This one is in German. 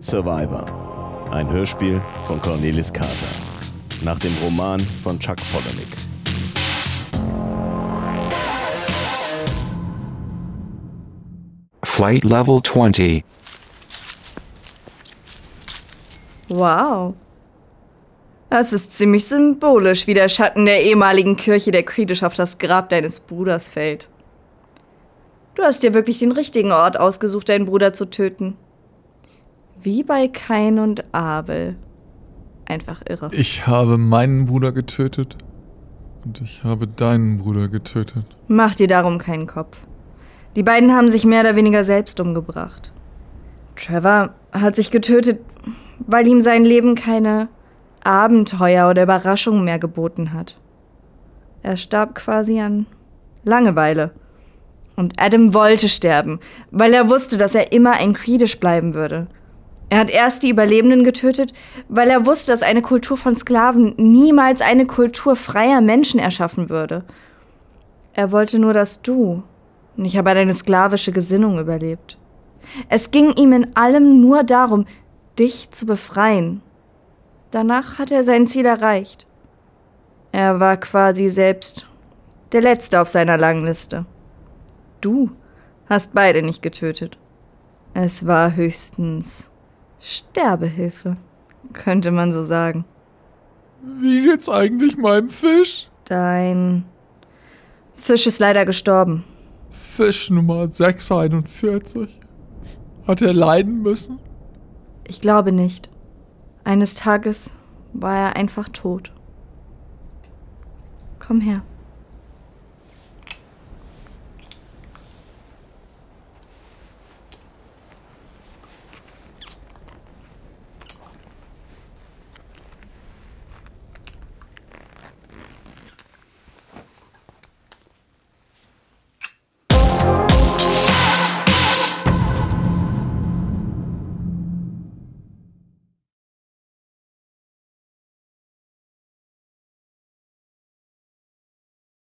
Survivor. Ein Hörspiel von Cornelis Carter. Nach dem Roman von Chuck Palahniuk. Flight Level 20. Wow. Das ist ziemlich symbolisch, wie der Schatten der ehemaligen Kirche der Kritisch auf das Grab deines Bruders fällt. Du hast dir wirklich den richtigen Ort ausgesucht, deinen Bruder zu töten. Wie bei Kain und Abel. Einfach irre. Ich habe meinen Bruder getötet. Und ich habe deinen Bruder getötet. Mach dir darum keinen Kopf. Die beiden haben sich mehr oder weniger selbst umgebracht. Trevor hat sich getötet, weil ihm sein Leben keine Abenteuer oder Überraschungen mehr geboten hat. Er starb quasi an Langeweile. Und Adam wollte sterben, weil er wusste, dass er immer ein Creedish bleiben würde. Er hat erst die Überlebenden getötet, weil er wusste, dass eine Kultur von Sklaven niemals eine Kultur freier Menschen erschaffen würde. Er wollte nur, dass du, nicht aber deine sklavische Gesinnung überlebt. Es ging ihm in allem nur darum, dich zu befreien. Danach hat er sein Ziel erreicht. Er war quasi selbst der Letzte auf seiner langen Liste. Du hast beide nicht getötet. Es war höchstens Sterbehilfe, könnte man so sagen. Wie geht's eigentlich meinem Fisch? Dein Fisch ist leider gestorben. Fisch Nummer 641. Hat er leiden müssen? Ich glaube nicht. Eines Tages war er einfach tot. Komm her.